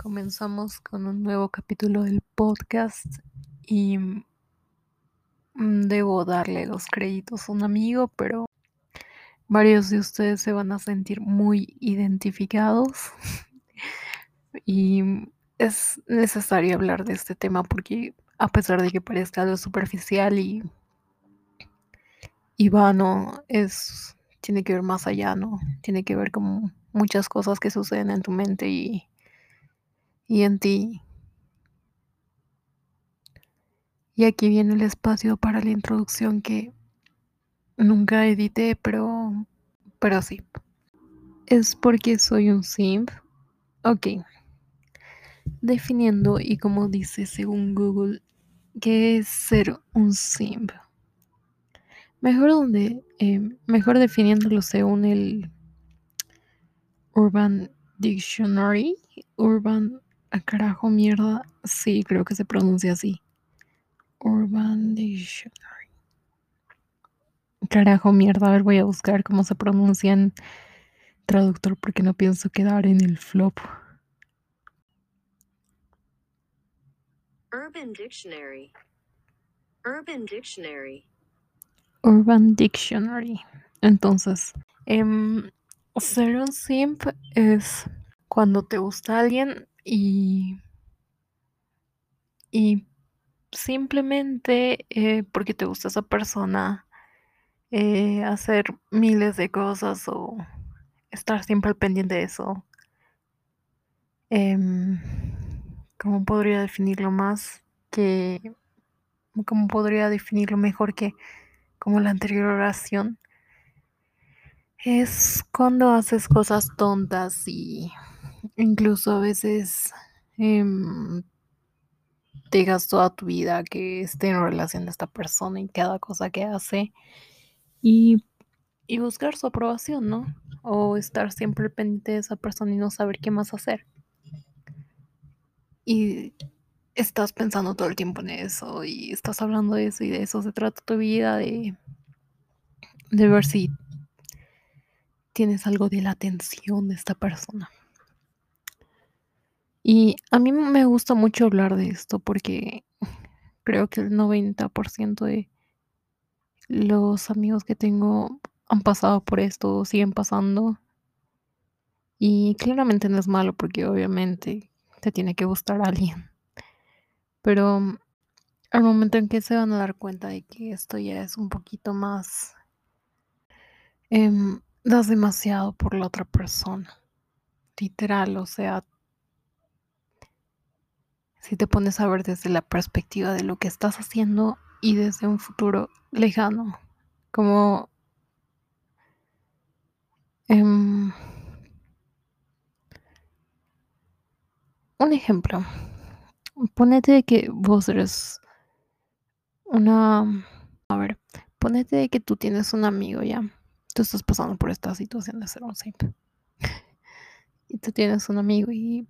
Comenzamos con un nuevo capítulo del podcast y mm, debo darle los créditos a un amigo, pero varios de ustedes se van a sentir muy identificados y es necesario hablar de este tema porque a pesar de que parezca algo superficial y, y vano, es, tiene que ver más allá, ¿no? Tiene que ver con muchas cosas que suceden en tu mente y, y en ti. Y aquí viene el espacio para la introducción que nunca edité, pero, pero sí. Es porque soy un simp. Ok. Definiendo y como dice según Google, ¿qué es ser un simp? Mejor donde, eh, mejor definiéndolo según el Urban Dictionary, Urban, a carajo mierda, sí, creo que se pronuncia así. Urban Dictionary. Carajo mierda, a ver, voy a buscar cómo se pronuncia en traductor porque no pienso quedar en el flop. Urban Dictionary. Urban Dictionary. Urban Dictionary. Entonces, em, ser un simp es cuando te gusta alguien y, y simplemente eh, porque te gusta esa persona, eh, hacer miles de cosas o estar siempre al pendiente de eso. Em, ¿Cómo podría definirlo más que... ¿Cómo podría definirlo mejor que como la anterior oración? Es cuando haces cosas tontas y incluso a veces digas toda tu vida que esté en relación a esta persona y cada cosa que hace y, y buscar su aprobación, ¿no? O estar siempre pendiente de esa persona y no saber qué más hacer. Y estás pensando todo el tiempo en eso y estás hablando de eso y de eso se trata tu vida, de, de ver si tienes algo de la atención de esta persona. Y a mí me gusta mucho hablar de esto porque creo que el 90% de los amigos que tengo han pasado por esto, siguen pasando. Y claramente no es malo porque obviamente te tiene que gustar a alguien. Pero al momento en que se van a dar cuenta de que esto ya es un poquito más... em, das demasiado por la otra persona. Literal, o sea, si te pones a ver desde la perspectiva de lo que estás haciendo y desde un futuro lejano, como em, un ejemplo, ponete que vos eres una, a ver, ponete que tú tienes un amigo ya, tú estás pasando por esta situación de ser un simp, y tú tienes un amigo y,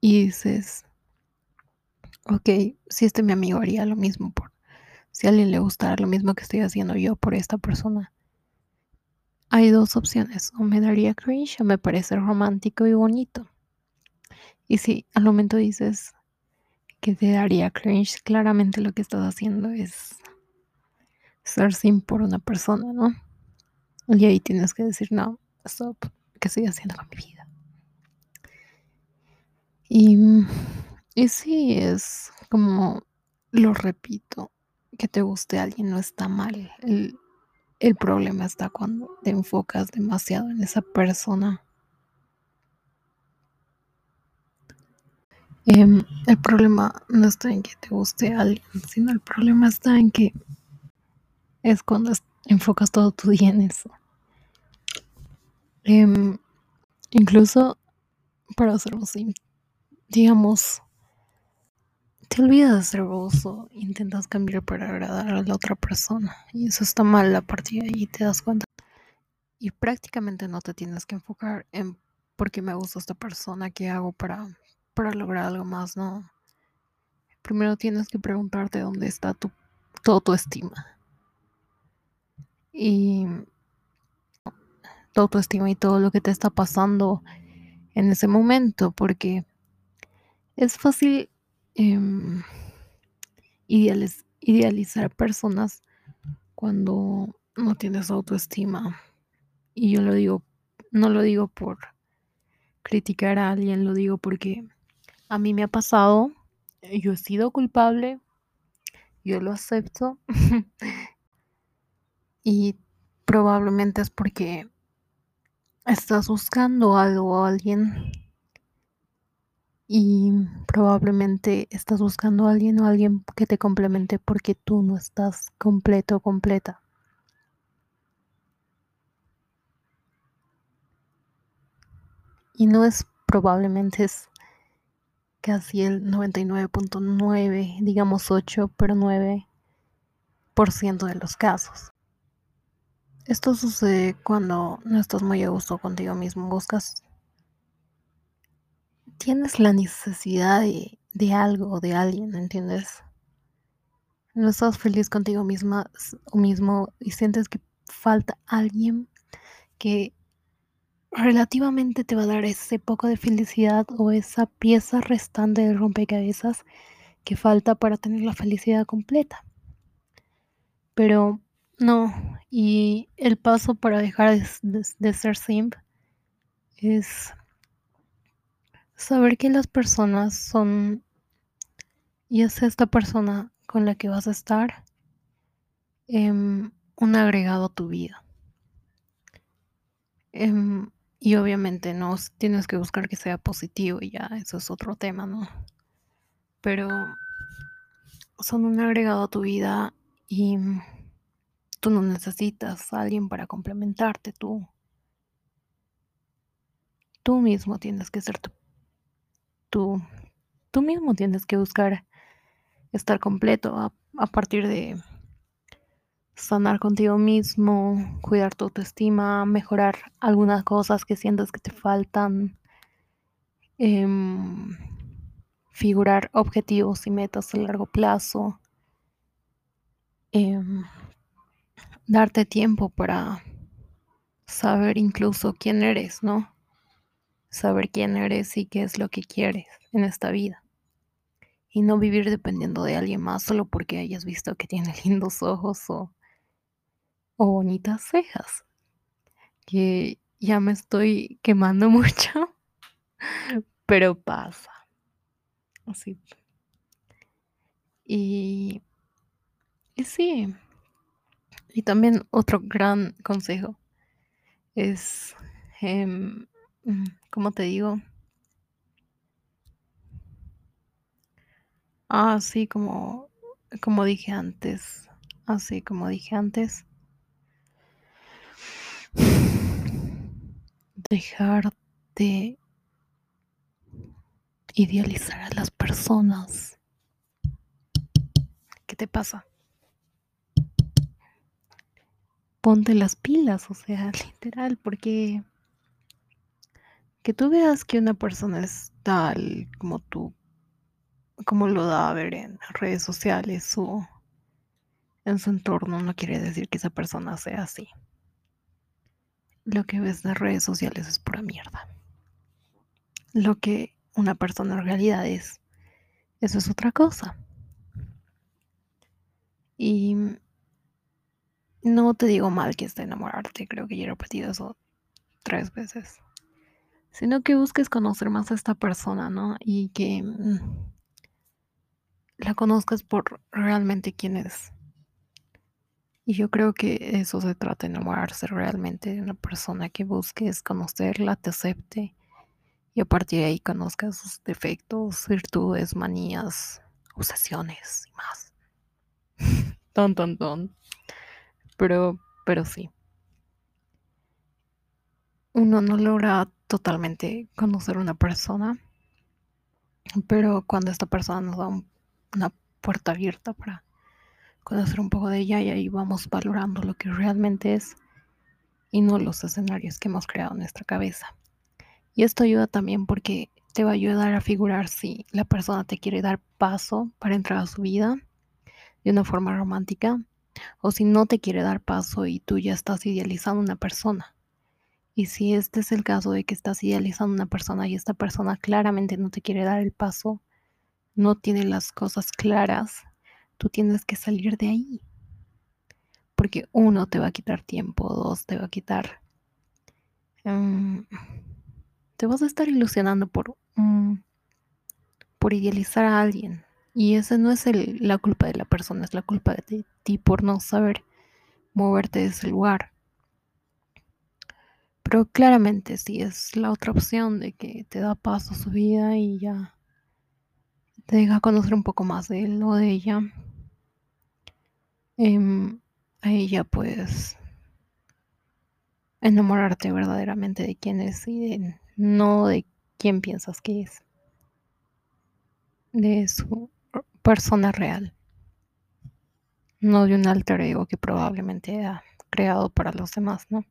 y dices, ok, si este mi amigo haría lo mismo por, si a alguien le gustara lo mismo que estoy haciendo yo por esta persona. Hay dos opciones, o me daría cringe o me parece romántico y bonito. Y si al momento dices que te daría cringe, claramente lo que estás haciendo es ser sin por una persona, ¿no? Y ahí tienes que decir, no, stop, ¿qué estoy haciendo con mi vida? Y, y sí, es como, lo repito, que te guste alguien no está mal. El, el problema está cuando te enfocas demasiado en esa persona. Em, el problema no está en que te guste alguien, sino el problema está en que es cuando enfocas todo tu día en eso. Em, incluso para ser digamos, te olvidas de ser vos o intentas cambiar para agradar a la otra persona. Y eso está mal a partir de ahí te das cuenta. Y prácticamente no te tienes que enfocar en por qué me gusta esta persona, qué hago para, para lograr algo más, no. Primero tienes que preguntarte dónde está tu, todo tu estima. Y todo tu estima y todo lo que te está pasando en ese momento, porque Es fácil, em, idealiz idealizar personas cuando no tienes autoestima. Y yo lo digo no lo digo por criticar a alguien, lo digo porque a mí me ha pasado, eh, yo he sido culpable, yo lo acepto. Y probablemente es porque estás buscando algo o alguien y probablemente estás buscando a alguien o alguien que te complemente porque tú no estás completo o completa. Y no es probablemente es casi el 99.9, digamos 8, pero 9% de los casos. Esto sucede cuando no estás muy a gusto contigo mismo, buscas tienes la necesidad de, de algo o de alguien, ¿entiendes? No estás feliz contigo misma o mismo y sientes que falta alguien que relativamente te va a dar ese poco de felicidad o esa pieza restante del rompecabezas que falta para tener la felicidad completa. Pero no, y el paso para dejar de, de, de ser simp es saber que las personas son, y es esta persona con la que vas a estar, eh, un agregado a tu vida. Eh, y obviamente no tienes que buscar que sea positivo y ya, eso es otro tema, ¿no? Pero son un agregado a tu vida y tú no necesitas a alguien para complementarte, tú. Tú mismo tienes que ser tu, tú, tú mismo tienes que buscar estar completo a, partir de sanar contigo mismo, cuidar tu autoestima, mejorar algunas cosas que sientas que te faltan, eh, figurar objetivos y metas a largo plazo, eh, darte tiempo para saber incluso quién eres, ¿no? Saber quién eres y qué es lo que quieres en esta vida. Y no vivir dependiendo de alguien más solo porque hayas visto que tiene lindos ojos o bonitas cejas. Que ya me estoy quemando mucho, pero pasa. Así. Y, y sí. Y también otro gran consejo es, eh, ¿cómo te digo? Ah, sí, como, como dije antes, así como dije antes, dejar de idealizar a las personas. ¿Qué te pasa? Ponte las pilas, o sea, literal, porque que tú veas que una persona es tal como tú, como lo da a ver en redes sociales o en su entorno, no quiere decir que esa persona sea así lo que ves de redes sociales es pura mierda. Lo que una persona en realidad es, eso es otra cosa. Y no te digo mal que esté enamorarte, creo que ya he repetido eso tres veces. Sino que busques conocer más a esta persona, ¿no? Y que mm, la conozcas por realmente quién es. Y yo creo que eso se trata, enamorarse realmente de una persona que busques conocerla, te acepte y a partir de ahí conozcas sus defectos, virtudes, manías, obsesiones y más. ton, ton, ton. Pero, pero sí. Uno no logra totalmente conocer una persona, pero cuando esta persona nos da un, una puerta abierta para conocer un poco de ella y ahí vamos valorando lo que realmente es y no los escenarios que hemos creado en nuestra cabeza. Y esto ayuda también porque te va a ayudar a figurar si la persona te quiere dar paso para entrar a su vida de una forma romántica o si no te quiere dar paso y tú ya estás idealizando una persona. Y si este es el caso de que estás idealizando una persona y esta persona claramente no te quiere dar el paso, no tiene las cosas claras, tú tienes que salir de ahí. Porque uno te va a quitar tiempo, dos te va a quitar... Um, te vas a estar ilusionando por, um, por idealizar a alguien. Y esa no es el, la culpa de la persona, es la culpa de ti por no saber moverte de ese lugar. Pero claramente si es la otra opción de que te da paso a su vida y ya te deja conocer un poco más de él o de ella. Eh, a ella puedes enamorarte verdaderamente de quién es y de, no de quién piensas que es. De su persona real. No de un alter ego que probablemente ha creado para los demás, ¿no?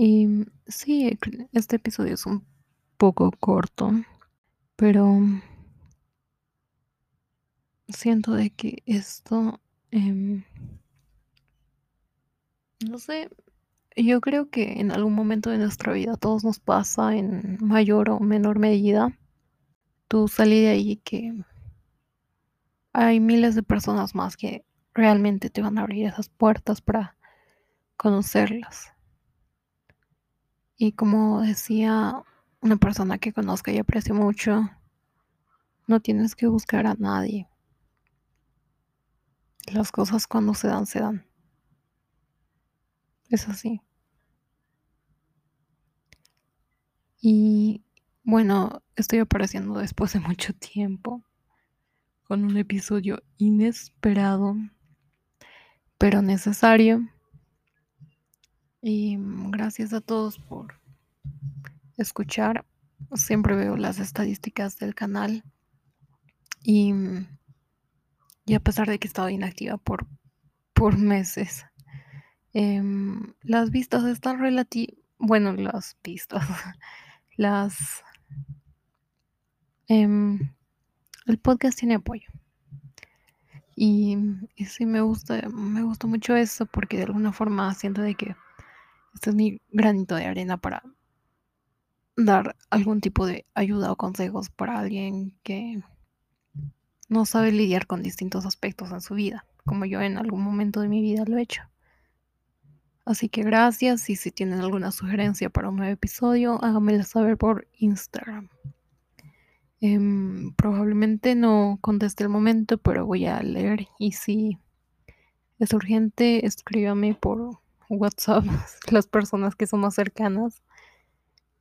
Y sí, este episodio es un poco corto, pero siento de que esto, eh, no sé, yo creo que en algún momento de nuestra vida todos nos pasa en mayor o menor medida. Tú salí de ahí que hay miles de personas más que realmente te van a abrir esas puertas para conocerlas. Y como decía una persona que conozco y aprecio mucho, no tienes que buscar a nadie. Las cosas cuando se dan, se dan. Es así. Y bueno, estoy apareciendo después de mucho tiempo con un episodio inesperado, pero necesario. Y gracias a todos por escuchar. Siempre veo las estadísticas del canal. Y, y a pesar de que he estado inactiva por, por meses, eh, las vistas están relativas. Bueno, las vistas. Las. Eh, el podcast tiene apoyo. Y, y sí me gusta, me gusta mucho eso porque de alguna forma siento de que este es mi granito de arena para dar algún tipo de ayuda o consejos para alguien que no sabe lidiar con distintos aspectos en su vida, como yo en algún momento de mi vida lo he hecho. Así que gracias y si tienen alguna sugerencia para un nuevo episodio, háganmelo saber por Instagram. Eh, probablemente no conteste el momento, pero voy a leer y si es urgente, escríbame por WhatsApp las personas que son más cercanas.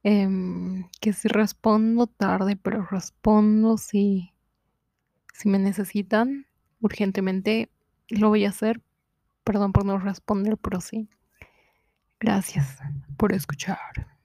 Eh, que si respondo tarde, pero respondo si, si me necesitan urgentemente, lo voy a hacer. Perdón por no responder, pero sí. Gracias por escuchar.